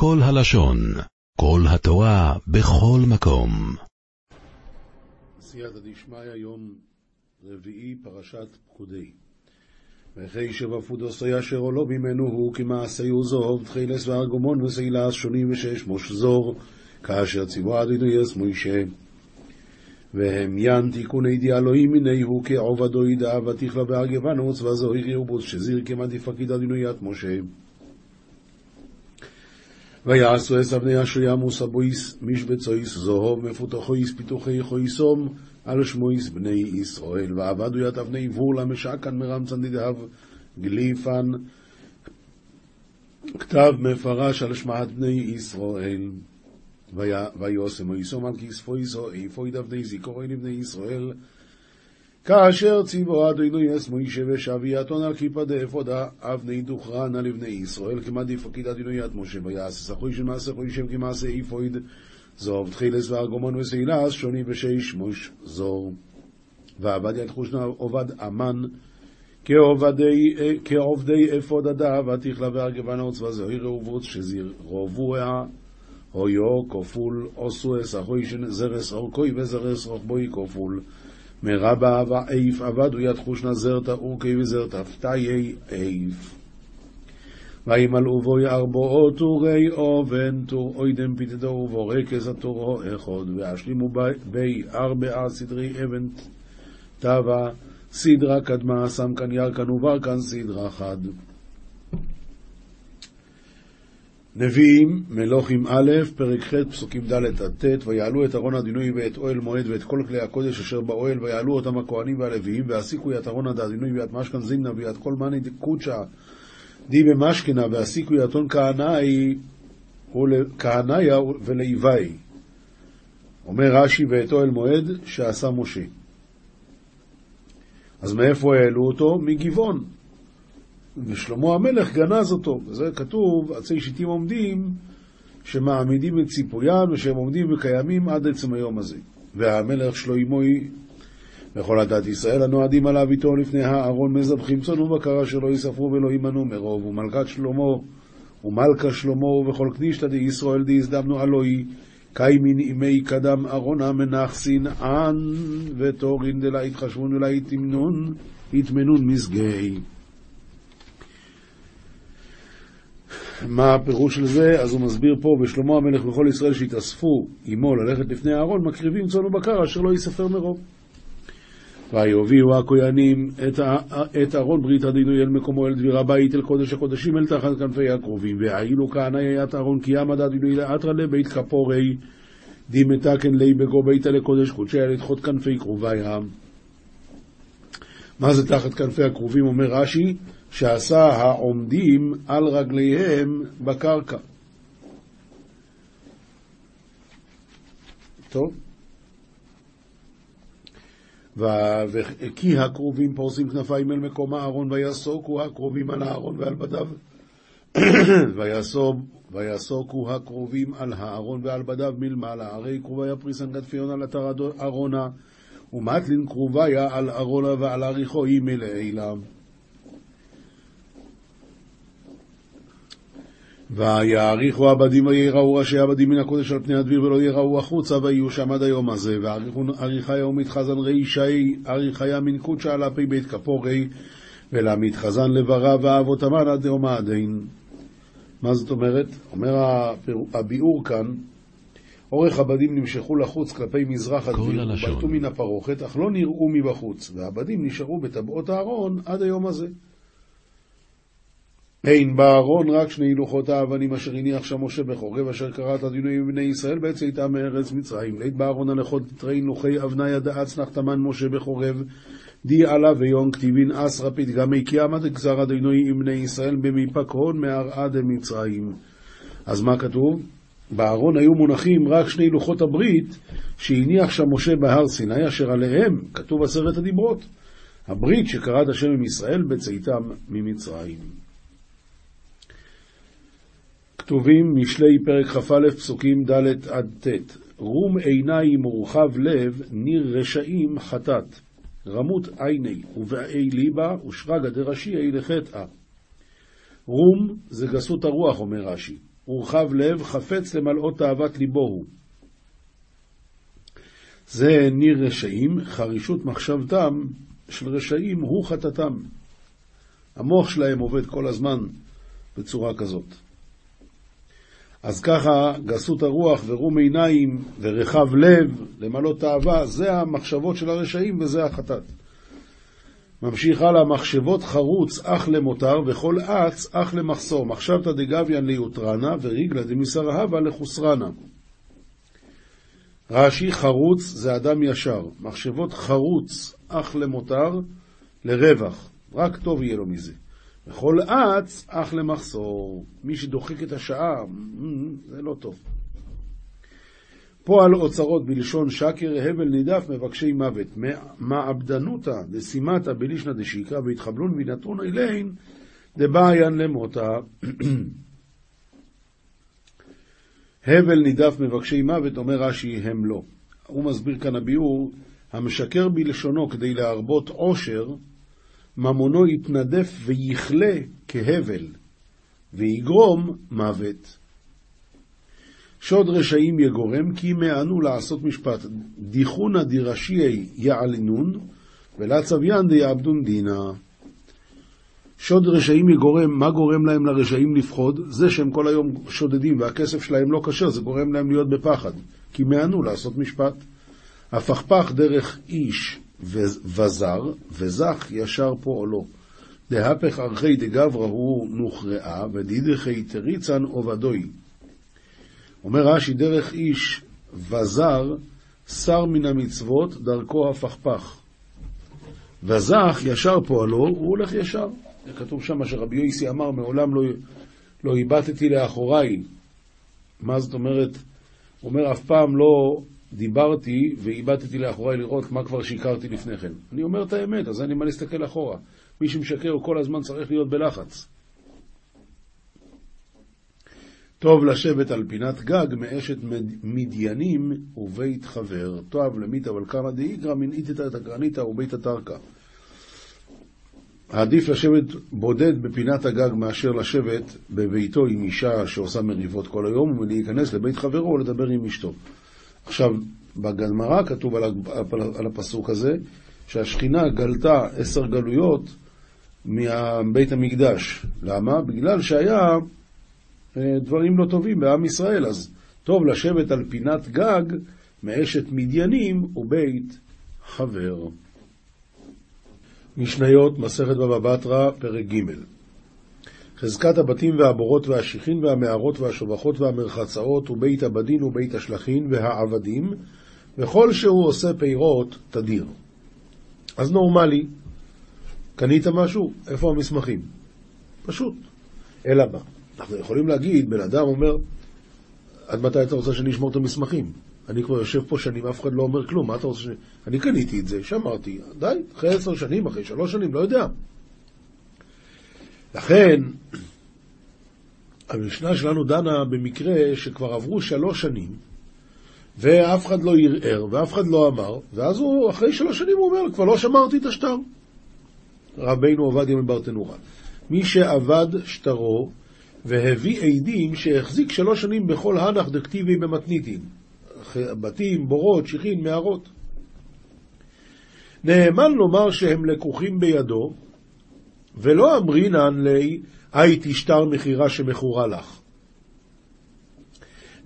כל הלשון, כל התורה, בכל מקום. סייעתא דשמיא, יום רביעי, פרשת פקודי. וכי שבפודוסו ישר לא ממנו הוא כמעשהו זוב, תחילס וארגומון וסילס שונים ושש מושזור, כאשר ציוו אדינויס מוישה. והם ין דיאלוהים מיני הוא כעובדו ידע ותכלה בארגבנוץ וזוהי ריבוס שזיר כמעט פקיד אדינוית משה. ויעשו עשו בני ימוס הבויס משבצויס זוהוב מפותחויס פיתוחי חויסום על שמויס בני ישראל. ועבדו ית אבני בור למשעקן מרמצן דדהב גליפן כתב מפרש על שמעת בני ישראל. ויוסם ויסום על כספויסו איפוי דבני זיכורוי לבני ישראל כאשר ציבו אדוני יס מוישה ושבי אתון על כיפה דאפודה אבני דוכרנה לבני ישראל כמדי פקיד אדוני ית משה ויעשה סחוי של מעשה חוישם כמעשה איפויד. זוב תחילס וארגומון וסילס שוני בשש מוש זור. ועבד יד חושנה עובד אמן כעובדי אפוד הדה ותכלה וארגבנה עוצבה זוהי ראובוץ שזיר רובוה הויו כפול עשו אסחוישן זרס אורקוי וזרס רוחבוי כפול מרבה ואיף עבדו יד חושנה זרתא אורכי וזרתא פתאי איף. וימלאו בו ארבעו טורי אובן, טור אוידם פיתתו ובורקס הטורו אחד, והשלימו בי ארבעה סדרי אבן טבע, סדרה קדמה, כאן ירקן וברקן סדרה חד. נביאים, מלוכים א', פרק ח', פסוקים ד' עד ט', ויעלו את ארון הדינוי ואת אוהל מועד ואת כל כלי הקודש אשר באוהל, ויעלו אותם הכהנים והלוויים, והסיקו את ארון הדינוי ואת משכן זימנה ואת כל מאני קודשה די במשכנה, והסיקו יתון כהניה ולהיוואי. אומר רש"י ואת אוהל מועד שעשה משה. אז מאיפה העלו אותו? מגבעון. ושלמה המלך גנז אותו. וזה כתוב, עצי שיטים עומדים, שמעמידים את ציפוין, ושהם עומדים וקיימים עד עצם היום הזה. והמלך שלוימוי, וכל הדת ישראל הנועדים עליו איתו לפני הארון מזבחים צאן ובקרה שלא יספרו ולא יימנו מרוב, ומלכת שלמה, ומלכה שלמה, ובכל קנישתא די ישראל די הזדמנו אלוהי, קיימין ימי קדם ארונה מנחסין ען, ותורין דלה יתחשבון ולה יתמנון, יתמנון מה הפירוש של זה? אז הוא מסביר פה, ושלמה המלך וכל ישראל שהתאספו עמו ללכת לפני הארון, מקריבים צאן ובקר אשר לא יספר מרוב. ויוביאו הכהנים את ארון ברית הדינוי אל מקומו אל דביר הבית אל קודש הקודשים אל תחת כנפי הקרובים והעילו כהנא את ארון כי ימד הדינוי לאתרא לבית כפורי דימתקן לי בגו ביתה לקודש קודשי לדחות כנפי קרובי העם. מה זה תחת כנפי הקרובים אומר רש"י שעשה העומדים על רגליהם בקרקע. טוב. וכי הקרובים פורסים כנפיים אל מקום הארון ויסוקו הקרובים על הארון ועל בדיו ויסוקו הקרובים על הארון ועל בדיו מלמעלה הרי קרוביה פריסן גדפיון על אתר ארונה ומטלין קרוביה על ארונה ועל אריכו היא מלעילה ויעריכו עבדים ויראו ראשי עבדים מן הקודש על פני הדביר ולא יראו החוצה ויהיו שם עד היום הזה ועריכו עריכה יום מתחזן רישי עריכיה מן קודשה על אפי בית כפורי ולמתחזן לברה ואבות המן עד יום העדין. מה זאת אומרת? אומר הביאור כאן אורך הבדים נמשכו לחוץ כלפי מזרח הדביר ובלטו מן הפרוכת אך לא נראו מבחוץ והבדים נשארו בטבעות הארון עד היום הזה. אין בארון רק שני לוחות האבנים אשר הניח שם משה בחורב, אשר קראת הדינויים בבני ישראל בצאתם מארץ מצרים. לית בארון הלכות תתראין לוחי אבניה דאץ נחתמן משה בחורב, די עלה ויון כתיבין אסרא פתגמי כי עמד גזר הדינוי עם בני ישראל במפק הון מהרעה דמצרים. אז מה כתוב? בארון היו מונחים רק שני לוחות הברית שהניח שם משה בהר סיני, אשר עליהם כתוב עשרת הדיברות. הברית שקראת השם עם ישראל בצאתם ממצרים. כתובים משלי פרק כ"א פסוקים ד' עד ט' רום עיניים ורחב לב, ניר רשעים חטאת. רמות עיני ובאי ליבה ושרגא דרשי לחטאה. רום זה גסות הרוח, אומר רש"י, ורחב לב, חפץ למלאות תאוות ליבו הוא. זה ניר רשעים, חרישות מחשבתם של רשעים הוא חטאתם. המוח שלהם עובד כל הזמן בצורה כזאת. אז ככה גסות הרוח ורום עיניים ורחב לב, למלא תאווה, זה המחשבות של הרשעים וזה החטאת. ממשיך הלאה, מחשבות חרוץ אך למותר וכל אץ אך למחסור. מחשבתא דגביאן ליותרנה וריגלה דמסרהבה לחוסרנה. רש"י חרוץ זה אדם ישר, מחשבות חרוץ אך למותר לרווח, רק טוב יהיה לו מזה. וכל אץ אך למחסור. מי שדוחק את השעה, זה לא טוב. פועל אוצרות בלשון שקר, הבל נידף, מבקשי מוות. מעבדנותא דסימתא בלישנא דשיקרא והתחבלון וינתרון אליהן דבעיין למותה. הבל נידף מבקשי מוות, אומר רש"י, הם לא. הוא מסביר כאן הביאור, המשקר בלשונו כדי להרבות עושר, ממונו יתנדף ויכלה כהבל, ויגרום מוות. שוד רשעים יגורם, כי מענו לעשות משפט. דיחונא דירשיי יעלנון, ולצביין דיעבדון דינה. שוד רשעים יגורם, מה גורם להם לרשעים לפחוד? זה שהם כל היום שודדים והכסף שלהם לא כשר, זה גורם להם להיות בפחד. כי מענו לעשות משפט. הפכפך דרך איש וזר, וזך ישר פועלו. דהפך ארכי דגברא הוא נוכרעה, ודידכי תריצן עובדוי. אומר רש"י, דרך איש וזר, שר מן המצוות, דרכו הפכפך. וזך, ישר פועלו, הוא הולך ישר. כתוב שם שרבי יויסי אמר, מעולם לא, לא איבדתי לאחוריי. מה זאת אומרת? הוא אומר, אף פעם לא דיברתי ואיבדתי לאחוריי לראות מה כבר שיקרתי לפני כן. אני אומר את האמת, אז אין לי מה להסתכל אחורה. מי שמשקר כל הזמן צריך להיות בלחץ. טוב לשבת על פינת גג מאשת מדיינים ובית חבר. טוב למית אבל כמה דאיגרא את הקרניתא ובית התרקא. עדיף לשבת בודד בפינת הגג מאשר לשבת בביתו עם אישה שעושה מריבות כל היום ולהיכנס לבית חברו ולדבר עם אשתו. עכשיו, בגמרא כתוב על, על הפסוק הזה שהשכינה גלתה עשר גלויות מבית המקדש. למה? בגלל שהיה אה, דברים לא טובים בעם ישראל, אז טוב לשבת על פינת גג מאשת מדיינים ובית חבר. משניות, מסכת בבא בתרא, פרק ג' חזקת הבתים והבורות והשיחין והמערות והשובחות והמרחצאות ובית הבדין ובית השלחין והעבדים וכל שהוא עושה פירות תדיר. אז נורמלי, קנית משהו? איפה המסמכים? פשוט. אלא מה? אנחנו יכולים להגיד, בן אדם אומר, עד מתי אתה רוצה שאני אשמור את המסמכים? אני כבר יושב פה שנים, אף אחד לא אומר כלום, מה אתה רוצה ש... אני קניתי את זה, שמרתי, די, אחרי עשר שנים, אחרי שלוש שנים, לא יודע. לכן, המשנה שלנו דנה במקרה שכבר עברו שלוש שנים, ואף אחד לא ערער, ואף אחד לא אמר, ואז הוא, אחרי שלוש שנים הוא אומר, כבר לא שמרתי את השטר. רבינו עובדיה מברטנורה. מי שעבד שטרו והביא עדים שהחזיק שלוש שנים בכל הנח דקטיבי במתניתין. בתים, בורות, שיחין, מערות. נאמן לומר שהם לקוחים בידו, ולא אמרינן לי, הייתי שטר מכירה שמכורה לך.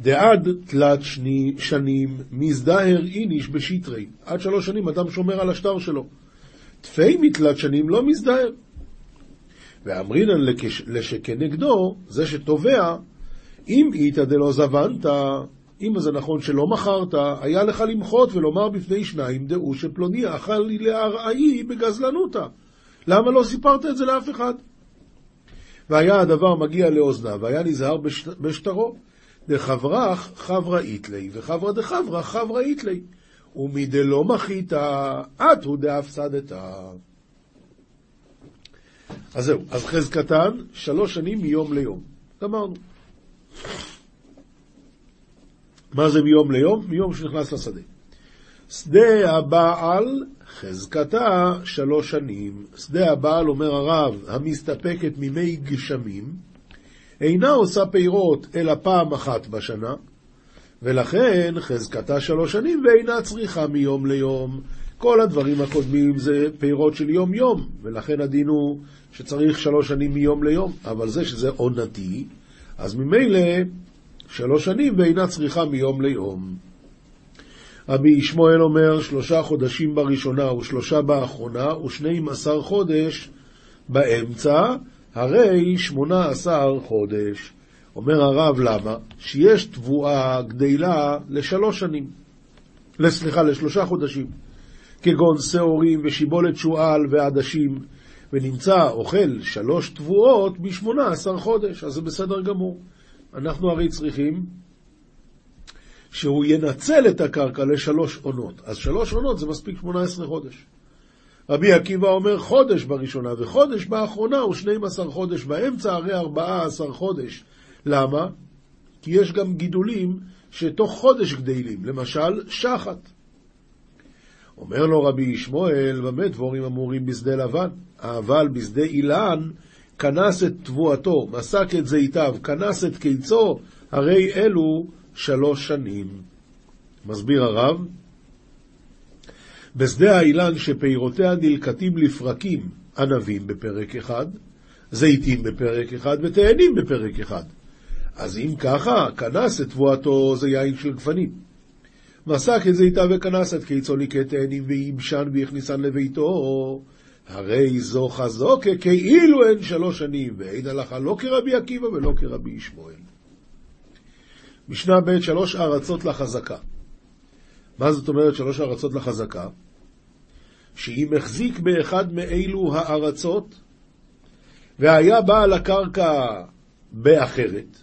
דעד תלת שני, שנים מזדהר איניש בשטרי. עד שלוש שנים אדם שומר על השטר שלו. תפי מתלת שנים לא מזדהר. ואמרינן לשכנגדו, זה שתובע, אם איתא דלא זבנת, אם זה נכון שלא מכרת, היה לך למחות ולומר בפני שניים דעו שפלוני אכל לי להרעי בגזלנותא. למה לא סיפרת את זה לאף אחד? והיה הדבר מגיע לאוזניו, והיה נזהר בשטרו. דחברך חברה איתלי, וחברה דחברה חברה איתלי. ומדלא מחית, את הוא דאפסדת. אז זהו, אז חזקתן, שלוש שנים מיום ליום. גמרנו. מה זה מיום ליום? מיום שנכנס לשדה. שדה הבעל, חזקתה שלוש שנים. שדה הבעל, אומר הרב, המסתפקת ממי גשמים, אינה עושה פירות אלא פעם אחת בשנה, ולכן חזקתה שלוש שנים ואינה צריכה מיום ליום. כל הדברים הקודמים זה פירות של יום-יום, ולכן הדין הוא שצריך שלוש שנים מיום ליום, אבל זה שזה עונתי, אז ממילא שלוש שנים ואינה צריכה מיום ליום. רבי ישמעאל אומר שלושה חודשים בראשונה ושלושה באחרונה ושנים עשר חודש באמצע, הרי שמונה עשר חודש. אומר הרב למה? שיש תבואה גדלה לשלוש שנים. סליחה, לשלושה חודשים. כגון שעורים ושיבולת שועל ועדשים, ונמצא אוכל שלוש תבואות בשמונה עשר חודש, אז זה בסדר גמור. אנחנו הרי צריכים שהוא ינצל את הקרקע לשלוש עונות. אז שלוש עונות זה מספיק שמונה עשרה חודש. רבי עקיבא אומר חודש בראשונה וחודש באחרונה ושנים עשר חודש באמצע, הרי ארבעה עשר חודש. למה? כי יש גם גידולים שתוך חודש גדלים, למשל שחת. אומר לו רבי ישמעאל, במה דבורים אמורים בשדה לבן? אבל בשדה אילן כנס את תבואתו, מסק את זיתיו, כנס את קיצו, הרי אלו שלוש שנים. מסביר הרב, בשדה האילן שפירותיה נלקטים לפרקים, ענבים בפרק אחד, זיתים בפרק אחד ותאנים בפרק אחד. אז אם ככה, כנס את תבואתו זה יין של גפנים. מסק את זיתה וכנס את קיצו ליקט תאנים וייבשן והכניסן לביתו, הרי זו חזקה כאילו הן שלוש שנים, ואין הלכה לא כרבי עקיבא ולא כרבי ישמעאל. משנה ב' שלוש ארצות לחזקה. מה זאת אומרת שלוש ארצות לחזקה? שאם החזיק באחד מאלו הארצות, והיה בעל הקרקע באחרת,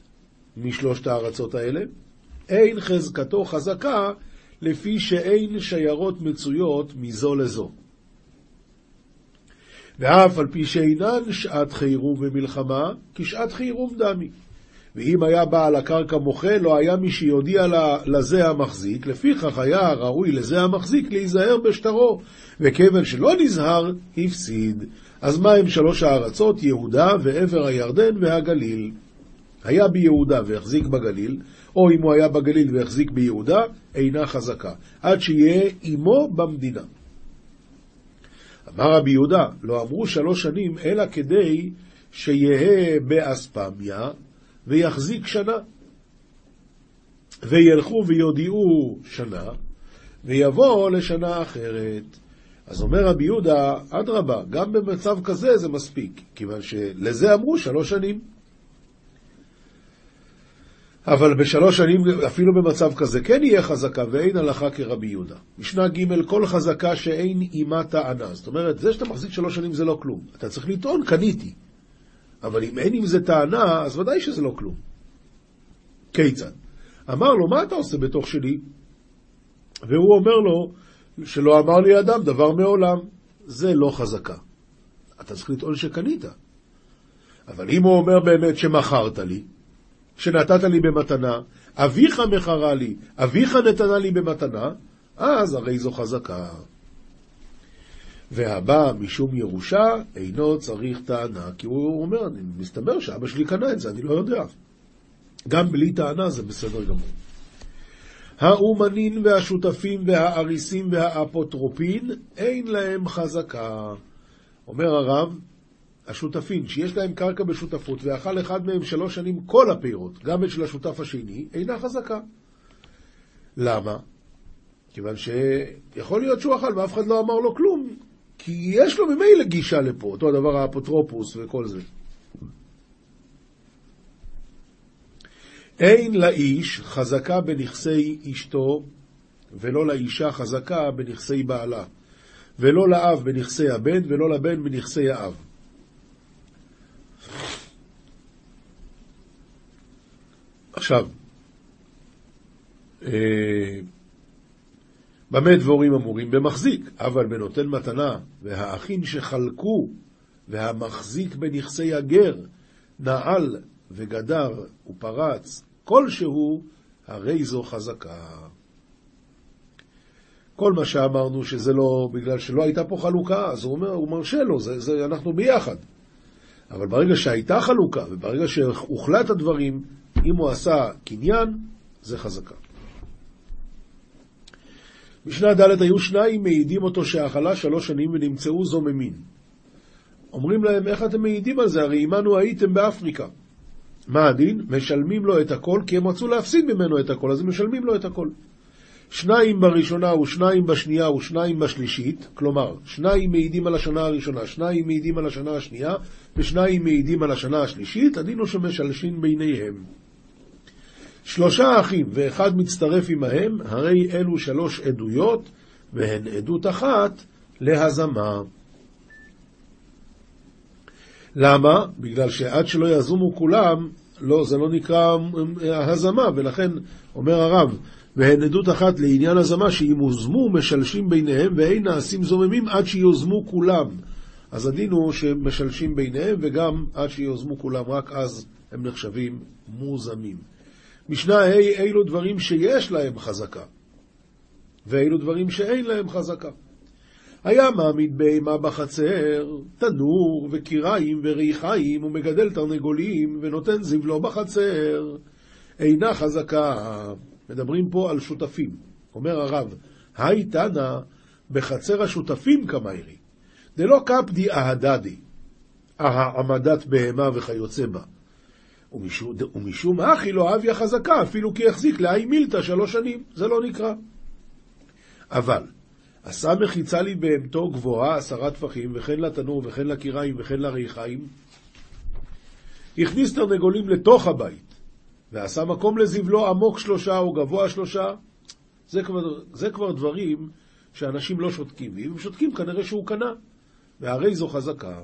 משלושת הארצות האלה, אין חזקתו חזקה לפי שאין שיירות מצויות מזו לזו. ואף על פי שאינן שעת חירום ומלחמה, כשעת חירום דמי. ואם היה בעל הקרקע מוחה, לא היה מי שיודיע לזה המחזיק, לפיכך היה ראוי לזה המחזיק להיזהר בשטרו, וכיוון שלא נזהר, הפסיד. אז מה הם שלוש הארצות? יהודה ועבר הירדן והגליל. היה ביהודה והחזיק בגליל, או אם הוא היה בגליל והחזיק ביהודה, אינה חזקה, עד שיהיה עמו במדינה. אמר רבי יהודה, לא אמרו שלוש שנים, אלא כדי שיהא באספמיה ויחזיק שנה. וילכו ויודיעו שנה, ויבוא לשנה אחרת. אז אומר רבי יהודה, אדרבה, גם במצב כזה זה מספיק, כיוון שלזה אמרו שלוש שנים. אבל בשלוש שנים, אפילו במצב כזה, כן יהיה חזקה, ואין הלכה כרבי יהודה. משנה ג' כל חזקה שאין עימה טענה. זאת אומרת, זה שאתה מחזיק שלוש שנים זה לא כלום. אתה צריך לטעון, קניתי. אבל אם אין עם זה טענה, אז ודאי שזה לא כלום. כיצד? אמר לו, מה אתה עושה בתוך שלי? והוא אומר לו, שלא אמר לי אדם דבר מעולם. זה לא חזקה. אתה צריך לטעון שקנית. אבל אם הוא אומר באמת שמכרת לי, שנתת לי במתנה, אביך מכרה לי, אביך נתנה לי במתנה, אז הרי זו חזקה. והבא משום ירושה אינו צריך טענה, כי הוא אומר, מסתבר שאבא שלי קנה את זה, אני לא יודע. גם בלי טענה זה בסדר גמור. האומנין והשותפים והאריסים והאפוטרופין, אין להם חזקה. אומר הרב, השותפים שיש להם קרקע בשותפות ואכל אחד מהם שלוש שנים כל הפירות, גם את של השותף השני, אינה חזקה. למה? כיוון שיכול להיות שהוא אכל ואף אחד לא אמר לו כלום, כי יש לו ממילא גישה לפה, אותו הדבר האפוטרופוס וכל זה. אין לאיש חזקה בנכסי אשתו, ולא לאישה חזקה בנכסי בעלה, ולא לאב בנכסי הבן, ולא לבן בנכסי האב. עכשיו, אה, במה דבורים אמורים? במחזיק, אבל בנותן מתנה, והאחים שחלקו, והמחזיק בנכסי הגר, נעל וגדר ופרץ, כלשהו, הרי זו חזקה. כל מה שאמרנו שזה לא, בגלל שלא הייתה פה חלוקה, אז הוא אומר, הוא מרשה לו, זה, זה, אנחנו ביחד. אבל ברגע שהייתה חלוקה, וברגע שהוחלט הדברים, אם הוא עשה קניין, זה חזקה. משנה ד' היו שניים מעידים אותו שאכלה שלוש שנים ונמצאו זוממין. אומרים להם, איך אתם מעידים על זה? הרי עמנו הייתם באפריקה. מה הדין? משלמים לו את הכל, כי הם רצו להפסיד ממנו את הכל, אז הם משלמים לו את הכל. שניים בראשונה ושניים בשנייה ושניים בשלישית, כלומר, שניים מעידים על השנה הראשונה, שניים מעידים על השנה השנייה, ושניים מעידים על השנה השלישית, הדין הוא שמשלשים ביניהם. שלושה אחים ואחד מצטרף עמהם, הרי אלו שלוש עדויות, והן עדות אחת להזמה. למה? בגלל שעד שלא יזומו כולם, לא, זה לא נקרא אה, הזמה, ולכן אומר הרב, והן עדות אחת לעניין הזמה, שאם הוזמו משלשים ביניהם, ואין נעשים זוממים עד שיוזמו כולם. אז הדין הוא שמשלשים ביניהם, וגם עד שיוזמו כולם, רק אז הם נחשבים מוזמים. משנה ה' אילו דברים שיש להם חזקה, ואילו דברים שאין להם חזקה. היה מעמיד בהמה בחצר, תנור וקיריים וריחיים, ומגדל תרנגולים, ונותן זבלו בחצר. אינה חזקה. מדברים פה על שותפים. אומר הרב, היי תנא בחצר השותפים כמיירי, דלא קפדי אהדדי, העמדת בהמה וכיוצא בה. ומשום, ומשום אחי לא אביה חזקה, אפילו כי יחזיק לאי מילתא שלוש שנים, זה לא נקרא. אבל, עשה מחיצה לי בהמתו גבוהה עשרה טפחים, וכן לתנור, וכן לקיריים, וכן לריחיים. הכניס תרנגולים לתוך הבית, ועשה מקום לזבלו עמוק שלושה או גבוה שלושה. זה כבר, זה כבר דברים שאנשים לא שותקים, ואם הם שותקים כנראה שהוא קנה, והרי זו חזקה.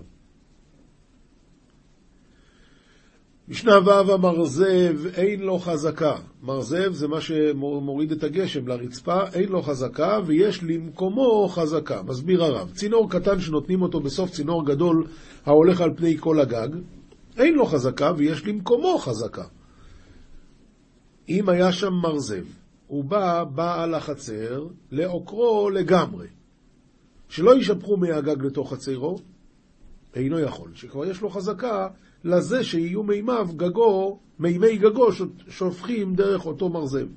משנה ו' המרזב אין לו חזקה. מרזב זה מה שמוריד את הגשם לרצפה, אין לו חזקה ויש למקומו חזקה. מסביר הרב, צינור קטן שנותנים אותו בסוף צינור גדול ההולך על פני כל הגג, אין לו חזקה ויש למקומו חזקה. אם היה שם מרזב, הוא בא בעל החצר לעוקרו לגמרי. שלא יישפכו מהגג לתוך חצרו, אינו יכול. שכבר יש לו חזקה לזה שיהיו מימיו, גגו, מימי גגו שופכים דרך אותו מרזב.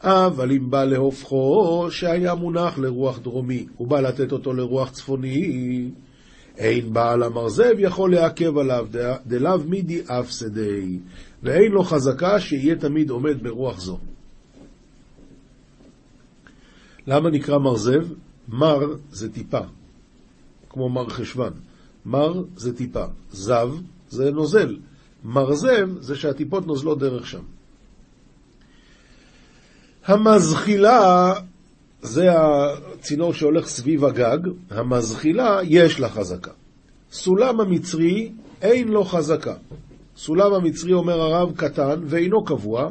אבל אם בא להופכו שהיה מונח לרוח דרומי, הוא בא לתת אותו לרוח צפוני, אין בעל המרזב יכול לעכב עליו, דלאו מידי אף שדי, ואין לו חזקה שיהיה תמיד עומד ברוח זו. למה נקרא מרזב? מר זה טיפה, כמו מר חשוון. מר זה טיפה, זב זה נוזל. מרזב זה שהטיפות נוזלות דרך שם. המזחילה זה הצינור שהולך סביב הגג, המזחילה יש לה חזקה. סולם המצרי אין לו חזקה. סולם המצרי, אומר הרב, קטן ואינו קבוע,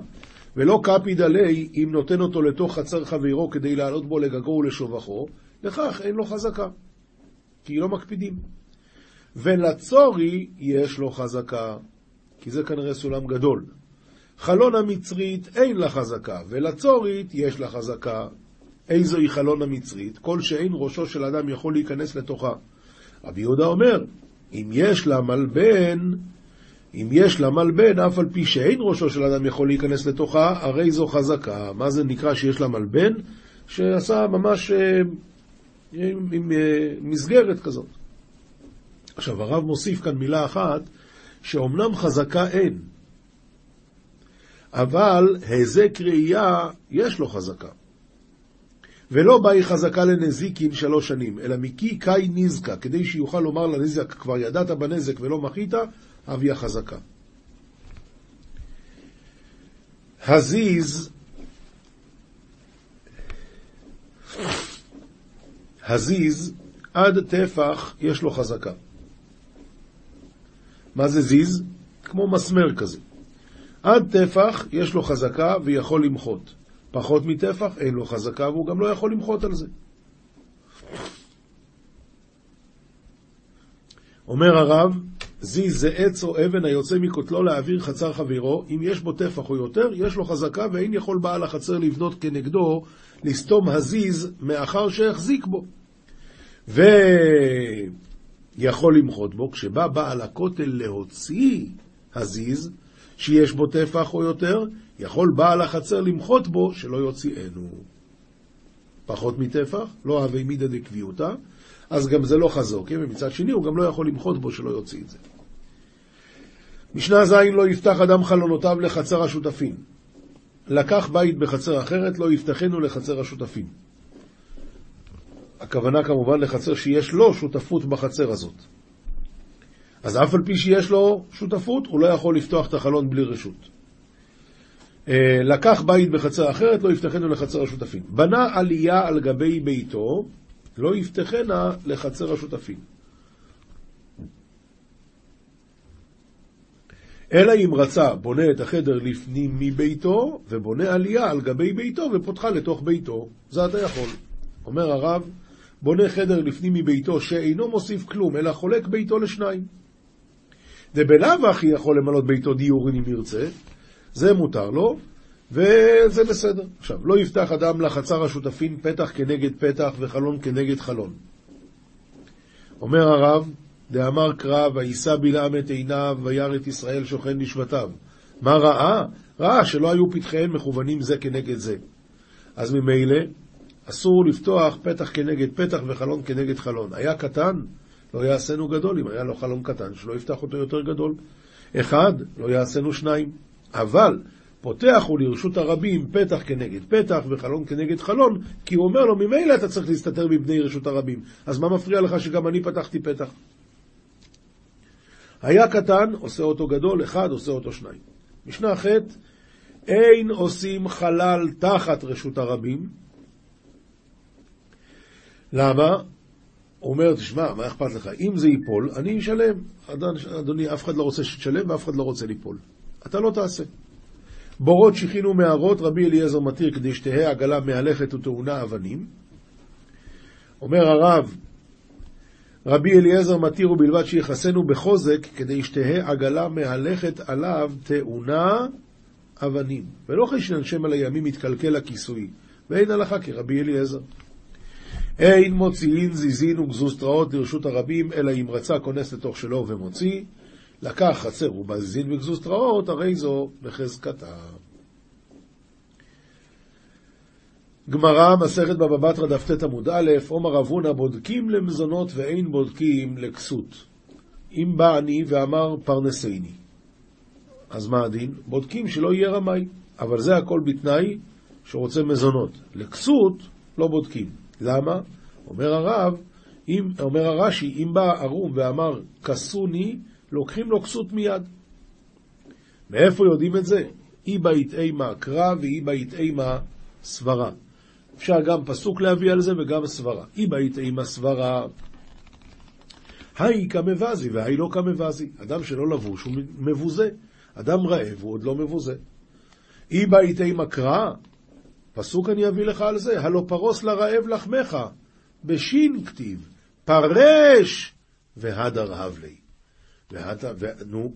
ולא קפיד עלי אם נותן אותו לתוך חצר חברו כדי לעלות בו לגגו ולשובחו, לכך אין לו חזקה, כי לא מקפידים. ולצורי יש לו חזקה, כי זה כנראה סולם גדול. חלון המצרית אין לה חזקה, ולצורית יש לה חזקה. איזוהי חלון המצרית? כל שאין ראשו של אדם יכול להיכנס לתוכה. רבי יהודה אומר, אם יש לה מלבן, אם יש לה מלבן, אף על פי שאין ראשו של אדם יכול להיכנס לתוכה, הרי זו חזקה. מה זה נקרא שיש לה מלבן? שעשה ממש אה, עם, עם אה, מסגרת כזאת. עכשיו, הרב מוסיף כאן מילה אחת, שאומנם חזקה אין, אבל היזק ראייה יש לו חזקה. ולא באי חזקה לנזיקין שלוש שנים, אלא מקי קאי נזקה, כדי שיוכל לומר לנזק, כבר ידעת בנזק ולא מחית, אביה חזקה. הזיז, הזיז, עד טפח יש לו חזקה. מה זה זיז? כמו מסמר כזה. עד טפח יש לו חזקה ויכול למחות. פחות מטפח אין לו חזקה והוא גם לא יכול למחות על זה. אומר הרב, זיז זה עץ או אבן היוצא מקוטלו להעביר חצר חברו, אם יש בו טפח או יותר, יש לו חזקה ואין יכול בעל החצר לבנות כנגדו, לסתום הזיז מאחר שהחזיק בו. ו... יכול למחות בו, כשבא בעל הכותל להוציא הזיז, שיש בו טפח או יותר, יכול בעל החצר למחות בו שלא יוציאנו. פחות מטפח, לא הווי מידא דקביעותא, אז גם זה לא חזוקה, ומצד שני הוא גם לא יכול למחות בו שלא יוציא את זה. משנה ז' לא יפתח אדם חלונותיו לחצר השותפים. לקח בית בחצר אחרת, לא יפתחנו לחצר השותפים. הכוונה כמובן לחצר שיש לו שותפות בחצר הזאת. אז אף על פי שיש לו שותפות, הוא לא יכול לפתוח את החלון בלי רשות. אה, לקח בית בחצר אחרת, לא יפתחנו לחצר השותפים. בנה עלייה על גבי ביתו, לא יפתחנה לחצר השותפים. אלא אם רצה, בונה את החדר לפנים מביתו, ובונה עלייה על גבי ביתו, ופותחה לתוך ביתו. זה אתה יכול. אומר הרב, בונה חדר לפנים מביתו, שאינו מוסיף כלום, אלא חולק ביתו לשניים. דבלאו הכי יכול למלות ביתו דיורין אם ירצה, זה מותר לו, וזה בסדר. עכשיו, לא יפתח אדם לחצר השותפים פתח כנגד פתח וחלון כנגד חלון. אומר הרב, דאמר קרא, ויישא בלעם את עיניו, וירא את ישראל שוכן לשבטיו. מה ראה? ראה שלא היו פתחיהם מכוונים זה כנגד זה. אז ממילא, אסור לפתוח פתח כנגד פתח וחלון כנגד חלון. היה קטן, לא יעשינו גדול. אם היה לו חלון קטן, שלא יפתח אותו יותר גדול. אחד, לא יעשינו שניים. אבל, פותח הוא לרשות הרבים פתח כנגד פתח וחלון כנגד חלון, כי הוא אומר לו, ממילא אתה צריך להסתתר מבני רשות הרבים. אז מה מפריע לך שגם אני פתחתי פתח? היה קטן, עושה אותו גדול, אחד עושה אותו שניים. משנה ח' אין עושים חלל תחת רשות הרבים. למה? הוא אומר, תשמע, מה אכפת לך? אם זה ייפול, אני אשלם. אדוני, אף אחד לא רוצה שתשלם ואף אחד לא רוצה ליפול. אתה לא תעשה. בורות שכינו מערות, רבי אליעזר מתיר כדי שתהא עגלה מהלכת וטעונה אבנים. אומר הרב, רבי אליעזר מתיר ובלבד שיחסנו בחוזק כדי שתהא עגלה מהלכת עליו טעונה אבנים. ולא חשנן שם על הימים מתקלקל הכיסוי, ואין הלכה כרבי אליעזר. אין מוציאין זיזין וגזוסטראות לרשות הרבים, אלא אם רצה כונס לתוך שלו ומוציא. לקח חצר ובזיזין וגזוסטראות, הרי זו בחזקתה. גמרא, מסכת בבא בתרא, דף ט עמוד א', עומר רב הונא, בודקים למזונות ואין בודקים לכסות. אם בא אני ואמר פרנסני, אז מה הדין? בודקים שלא יהיה רמאי, אבל זה הכל בתנאי שרוצה מזונות. לכסות לא בודקים. למה? אומר הרב, אם, אומר הרש"י, אם בא ערום ואמר כסוני, לוקחים לו כסות מיד. מאיפה יודעים את זה? אי בית אימה קרא ואי בית אימה סברה. אפשר גם פסוק להביא על זה וגם סברה. אי בית אימה סברה, היי כמבזי והי לא כמבזי. אדם שלא לבוש הוא מבוזה. אדם רעב הוא עוד לא מבוזה. אי בית אימה קרא, פסוק אני אביא לך על זה, הלא פרוס לרעב לחמך, בשין כתיב, פרש והדר הבלי. והתם, ו... נו,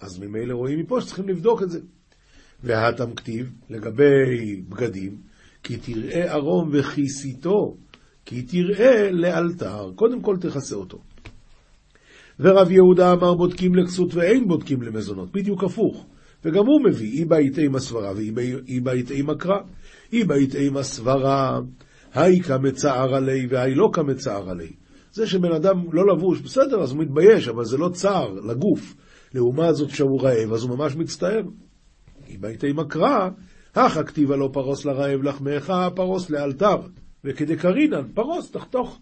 אז ממילא רואים מפה שצריכים לבדוק את זה. והתם כתיב, לגבי בגדים, כי תראה ערום וכיסיתו, כי תראה לאלתר, קודם כל תכסה אותו. ורב יהודה אמר בודקים לכסות ואין בודקים למזונות, בדיוק הפוך. וגם הוא מביא, אי בית אימה סברה ואי בית אימה אי בית אימה סברה, היי כמצער עלי והי לא כמצער עלי. זה שבן אדם לא לבוש, בסדר, אז הוא מתבייש, אבל זה לא צער לגוף. לעומת זאת, כשהוא רעב, אז הוא ממש מצטער. אי בית אימה קרא, הכה כתיבה לא פרוס לרעב לחמך, פרוס לאלתר. וכדקרינן, פרוס, תחתוך.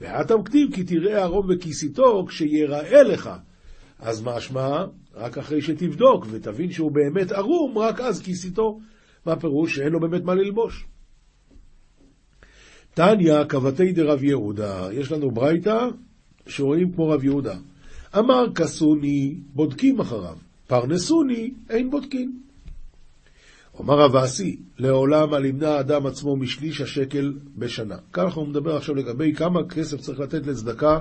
והאטם כתיב כי תראה ערום וכיסיתו כשיראה לך. אז משמע, רק אחרי שתבדוק ותבין שהוא באמת ערום, רק אז כיסיתו. מה פירוש? שאין לו באמת מה ללבוש. תניא, קבתי דרב יהודה, יש לנו ברייתא שרואים כמו רב יהודה. אמר כסוני, בודקים אחריו. פרנסוני, אין בודקים. אומר רב אסי, לעולם על ימנע האדם עצמו משליש השקל בשנה. ככה הוא מדבר עכשיו לגבי כמה כסף צריך לתת לצדקה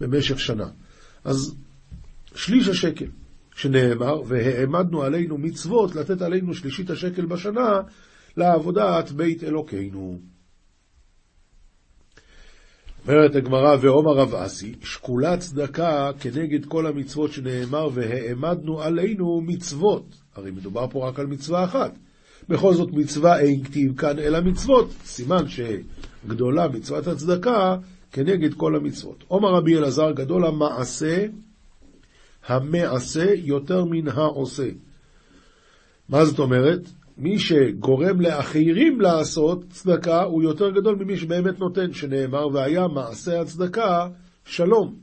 במשך שנה. אז שליש השקל, שנאמר, והעמדנו עלינו מצוות לתת עלינו שלישית השקל בשנה לעבודת בית אלוקינו. אומרת הגמרא, ועומר רב אסי, שקולה צדקה כנגד כל המצוות שנאמר, והעמדנו עלינו מצוות. הרי מדובר פה רק על מצווה אחת. בכל זאת מצווה אין כתיב כאן אלא מצוות. סימן שגדולה מצוות הצדקה כנגד כל המצוות. עומר רבי אלעזר גדול המעשה, המעשה יותר מן העושה. מה זאת אומרת? מי שגורם לאחרים לעשות צדקה הוא יותר גדול ממי שבאמת נותן, שנאמר, והיה מעשה הצדקה שלום,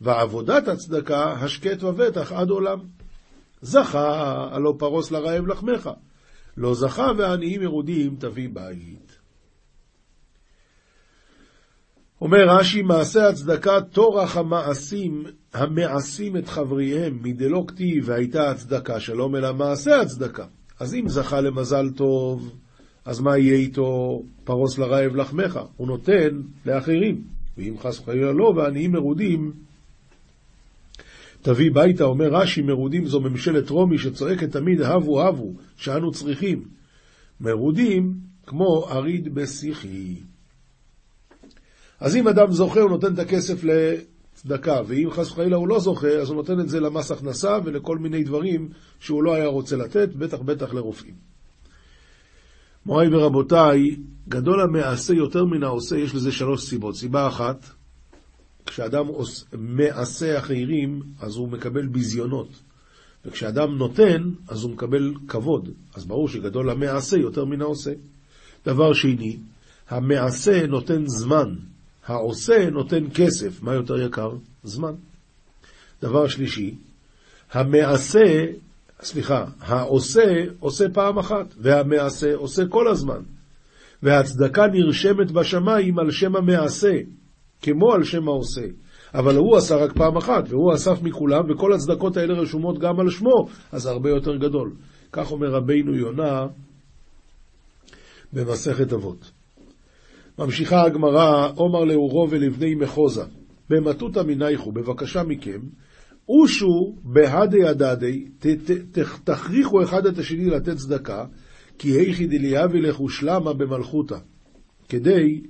ועבודת הצדקה השקט ובטח עד עולם. זכה, הלא פרוס לרעב לחמך. לא זכה ועניים מרודים תביא בית. אומר רש"י, מעשה הצדקה טורח המעשים המעשים את חבריהם, מדלא כתיב והייתה הצדקה שלום, אלא מעשה הצדקה. אז אם זכה למזל טוב, אז מה יהיה איתו פרוס לרעב לחמך? הוא נותן לאחרים. ואם חס וחלילה לא, ועניים מרודים, תביא ביתה, אומר רש"י, מרודים זו ממשלת רומי שצועקת תמיד הבו הבו, שאנו צריכים. מרודים כמו אריד בשיחי. אז אם אדם זוכה, הוא נותן את הכסף צדקה, ואם חס וחלילה הוא לא זוכה, אז הוא נותן את זה למס הכנסה ולכל מיני דברים שהוא לא היה רוצה לתת, בטח בטח לרופאים. מוריי ורבותיי, גדול המעשה יותר מן העושה, יש לזה שלוש סיבות. סיבה אחת, כשאדם מעשה אחרים, אז הוא מקבל ביזיונות. וכשאדם נותן, אז הוא מקבל כבוד. אז ברור שגדול המעשה יותר מן העושה. דבר שני, המעשה נותן זמן. העושה נותן כסף, מה יותר יקר? זמן. דבר שלישי, המעשה, סליחה, העושה עושה פעם אחת, והמעשה עושה כל הזמן. והצדקה נרשמת בשמיים על שם המעשה, כמו על שם העושה. אבל הוא עשה רק פעם אחת, והוא אסף מכולם, וכל הצדקות האלה רשומות גם על שמו, אז הרבה יותר גדול. כך אומר רבינו יונה במסכת אבות. ממשיכה הגמרא, עומר לאורו ולבני מחוזה, במטותא מנייכו, בבקשה מכם, אושו בהדי הדדי, תכריחו אחד את השני לתת צדקה, כי היכי דליאבי לכו שלמה במלכותא, כדי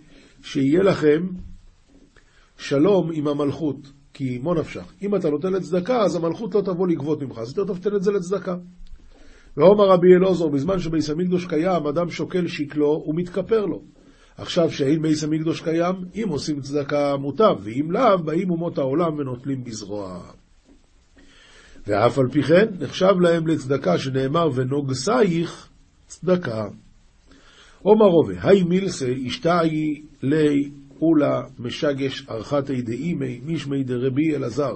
שיהיה לכם שלום עם המלכות, כי מו נפשך. אם אתה נותן לצדקה, אז המלכות לא תבוא לגבות ממך, אז יותר טוב תן את זה לצדקה. ועומר רבי אלעזר, בזמן שביס המקדוש קיים, אדם שוקל שקלו ומתכפר לו. עכשיו שאין בייס המקדוש קיים, אם עושים צדקה מוטב, ואם לאו, באים אומות העולם ונוטלים בזרוע. ואף על פי כן, נחשב להם לצדקה שנאמר, ונוגסייך צדקה. עומר רובה, היי מילסה, אשתאי לי אולה משגש ארכתי דאימי מישמי דרבי אלעזר.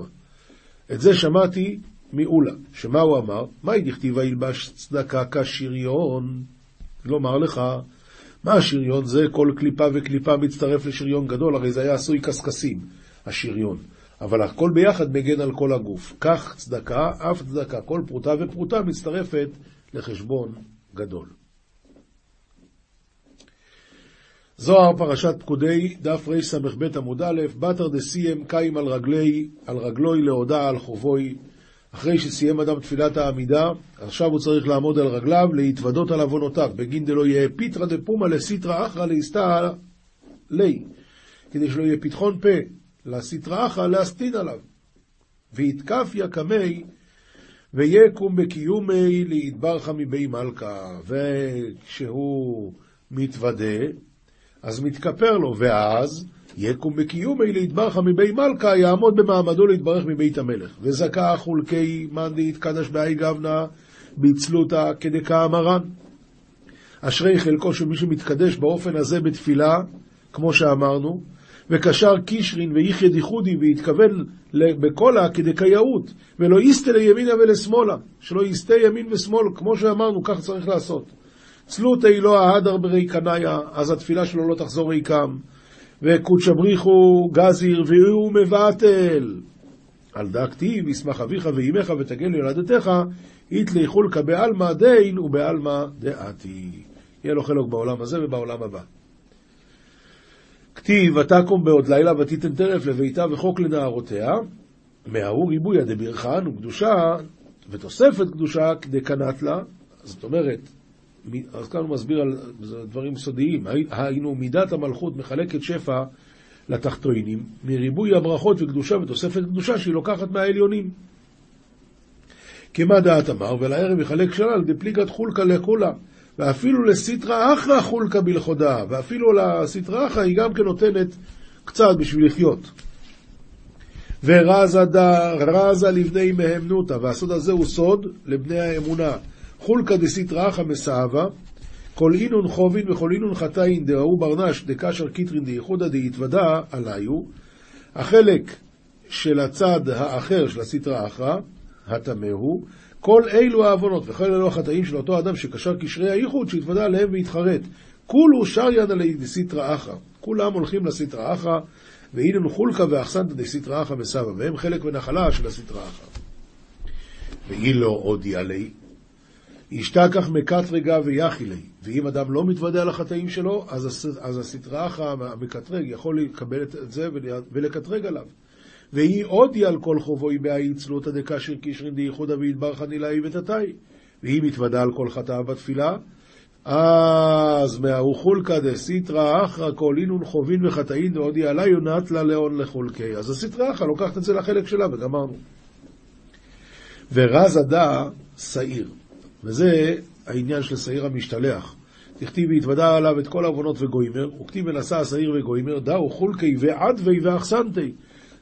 את זה שמעתי מאולה, שמה הוא אמר? מהי דכתיבה ילבש צדקה כשריון? לומר לך, מה השריון? זה כל קליפה וקליפה מצטרף לשריון גדול, הרי זה היה עשוי קשקשים, השריון. אבל הכל ביחד מגן על כל הגוף. כך צדקה, אף צדקה, כל פרוטה ופרוטה מצטרפת לחשבון גדול. זוהר, פרשת פקודי, דף רס"ב עמוד א', בתר דסיים קיים על רגלי, על רגלוי להודעה על חובוי אחרי שסיים אדם תפילת העמידה, עכשיו הוא צריך לעמוד על רגליו, להתוודות על עוונותיו, בגין דלא יהיה פיתרא דפומא לסיטרא אחרא להסתא לי, כדי שלא יהיה פתחון פה לסיטרא אחרא להסטין עליו. ויתקפיה קמי ויקום בקיומי ליתברך מבי מלכה. וכשהוא מתוודה, אז מתכפר לו, ואז יקום בקיומי להתברך מבי מלכה, יעמוד במעמדו להתברך מבית המלך. וזכה חולקי מאן דהתקדש באי גבנה בצלותא כדקאמרן. אשרי חלקו של מי שמתקדש באופן הזה בתפילה, כמו שאמרנו, וקשר קישרין ויחיה דיחודי והתכוון בקולה כדקייאות, ולא יסטה לימינה ולשמאלה, שלא יסטה ימין ושמאל, כמו שאמרנו, כך צריך לעשות. צלותי לא ההדר ברי קנאיה, אז התפילה שלו לא תחזור ריקם. וקודשא בריחו גזיר והוא מבטל. על דא כתיב, ישמח אביך ואימך ותגל ילדתך, איתלי חולקא בעלמא דין ובעלמא דעתי. יהיה לו חלק בעולם הזה ובעולם הבא. כתיב, ותקום בעוד לילה ותיתן טרף לביתה וחוק לנערותיה, מההוא ריבויה דבירכן וקדושה ותוספת קדושה דקנת לה, זאת אומרת, אז כאן הוא מסביר על דברים סודיים. היינו, מידת המלכות מחלקת שפע לתחתונים, מריבוי הברכות וקדושה ותוספת קדושה שהיא לוקחת מהעליונים. כמה דעת אמר, ולערב יחלק שלל דפליגת חולקה לכולה, ואפילו לסיטרא אחרא חולקה בלכודה, ואפילו לסיטרא אחרא היא גם כן נותנת קצת בשביל לחיות. ורזה דה, רזה לבני מהמנותא, והסוד הזה הוא סוד לבני האמונה. חולקא דסיטרא אחא מסאבה, כל אינון חובין וכל אינון חטאין דההוא בר נש דקשר קיטרין דייחודא דאתוודי עלייהו, החלק של הצד האחר של הסטרא אחרא, הטמא הוא, כל אלו העוונות וכל אלו החטאים של אותו אדם שקשר קשרי הייחוד, שהתוודה עליהם והתחרט. כולהו שריין עליה דסיטרא אחרא. כולם הולכים לסטרא אחרא, ואינון חולקא ואחסנתא דסיטרא אחרא מסאבא, והם חלק ונחלה של הסטרא אחרא. ואי לא הודיע לי, ישתכח מקטרגה ויחילי. ואם אדם לא מתוודע לחטאים שלו, אז, אז הסטרא אחרא המקטרג יכול לקבל את זה ולקטרג עליו. והיא הודיע על כל חובוי בהאי צלותא דקשר קישרין דייחודא ויתברך נילאי ותתאי. והיא מתוודה על כל חטאה בתפילה, אז מההוא חולקא דסיטרא אחרא כל אינון חובין וחטאין והודיע עלי יונת לה לאון לחולקי. אז הסטרא אחרא לוקחת את זה לחלק שלה וגמרנו. ורז הדא שעיר. וזה העניין של שעיר המשתלח. תכתיב והתוודע עליו את כל עוונות וגוימר, וכתיב ונשא שעיר וגוימר, דאו חולקי ועדווי ואחסנתי.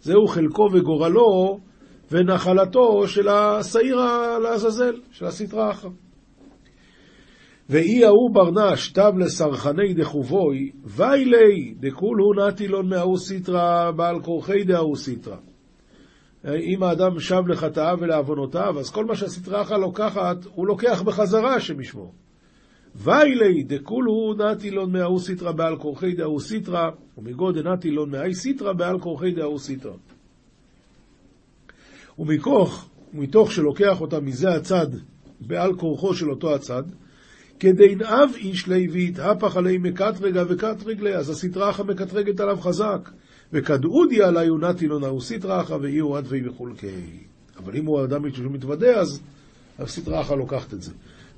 זהו חלקו וגורלו ונחלתו של השעיר לעזאזל, של הסטרא אחרא. ואי ההוא ברנש תב לסרחני דחובוי, ויילי דכולהו נטילון מההוא סיטרא בעל כורחי דההוא סיטרא. אם האדם שב לחטאיו ולעוונותיו, אז כל מה שהסטרא אחרא לוקחת, הוא לוקח בחזרה, השם ישמור. ויילי דכולהו נטילון מההוא סיטרא בעל כורחי דההוא סיטרא, ומגוד נטילון מהי סיטרא בעל כורחי דההוא סיטרא. ומכוך, מתוך שלוקח אותה מזה הצד בעל כורחו של אותו הצד, כדין אב איש לי והתהפך עלי מקטרגה וקטרגלי, אז הסטרא אחא מקטרגת עליו חזק. וכדאודי עלי נטילון ההוא סטרא אחא ואי הוא עדווי בחולקי. אבל אם הוא אדם שמתוודה, אז אחא לוקחת את זה.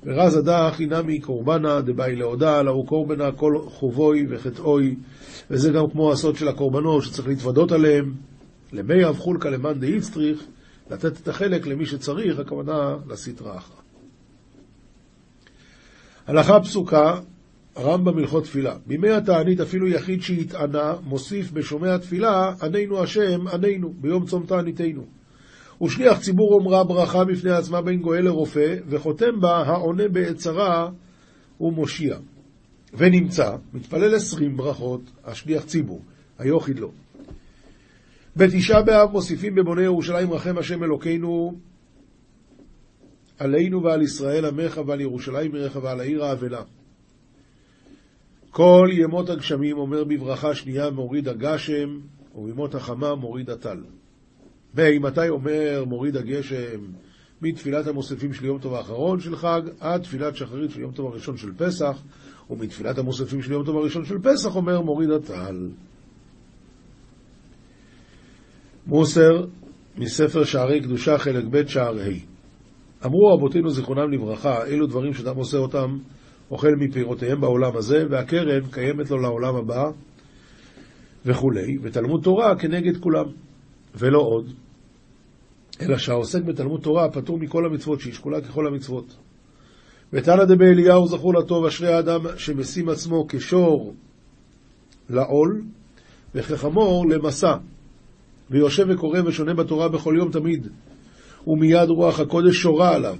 ורז הדח אינמי קורבנה דבאי להודע, להוא קורבנה כל חובוי וחטאוי, וזה גם כמו הסוד של הקורבנות שצריך להתוודות עליהם. למי אב חולקה למאן דאיצטריך, לתת את החלק למי שצריך, הכוונה לסטרא אחא. הלכה פסוקה, הרמב"ם הלכות תפילה. בימי התענית אפילו יחיד שהתענה, מוסיף בשומע תפילה, עננו השם, עננו, ביום צום תעניתנו. ושליח ציבור אומרה ברכה בפני עצמה בין גואל לרופא, וחותם בה העונה בעת צרה ומושיע. ונמצא, מתפלל עשרים ברכות, השליח ציבור, היוחיד לו. בתשעה באב מוסיפים בבוני ירושלים רחם השם אלוקינו עלינו ועל ישראל עמך ועל ירושלים עירך ועל העיר האבלה. כל ימות הגשמים אומר בברכה שנייה מוריד הגשם, ובימות החמה מוריד הטל. מתי אומר מוריד הגשם? מתפילת המוספים של יום טוב האחרון של חג, עד תפילת שחרית של יום טוב הראשון של פסח, ומתפילת המוספים של יום טוב הראשון של פסח אומר מוריד הטל. מוסר מספר שערי קדושה חלק ב' שער ה' אמרו רבותינו זיכרונם לברכה, אלו דברים שאדם עושה אותם, אוכל מפירותיהם בעולם הזה, והקרן קיימת לו לעולם הבא, וכולי, ותלמוד תורה כנגד כולם, ולא עוד. אלא שהעוסק בתלמוד תורה פטור מכל המצוות, שהיא שקולה ככל המצוות. ותנא דבאליהו זכור לטוב, אשרי האדם שמשים עצמו כשור לעול, וכחמור למסע, ויושב וקורא ושונה בתורה בכל יום תמיד. ומיד רוח הקודש שורה עליו.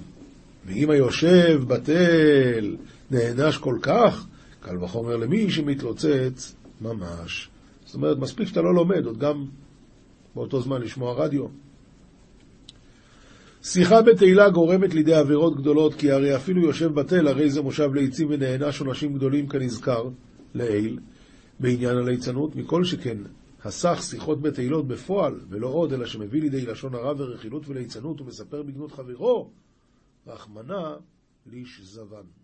ואם היושב בטל נענש כל כך, קל וחומר למי שמתלוצץ ממש. זאת אומרת, מספיק שאתה לא לומד, עוד גם באותו זמן לשמוע רדיו. שיחה בתהילה גורמת לידי עבירות גדולות, כי הרי אפילו יושב בתל, הרי זה מושב ליצים ונענש עונשים גדולים כנזכר לעיל, בעניין הליצנות, מכל שכן הסך שיחות בתהילות בפועל, ולא עוד, אלא שמביא לידי לשון הרע ורכילות וליצנות, ומספר בגנות חברו, רחמנא ליש זבן.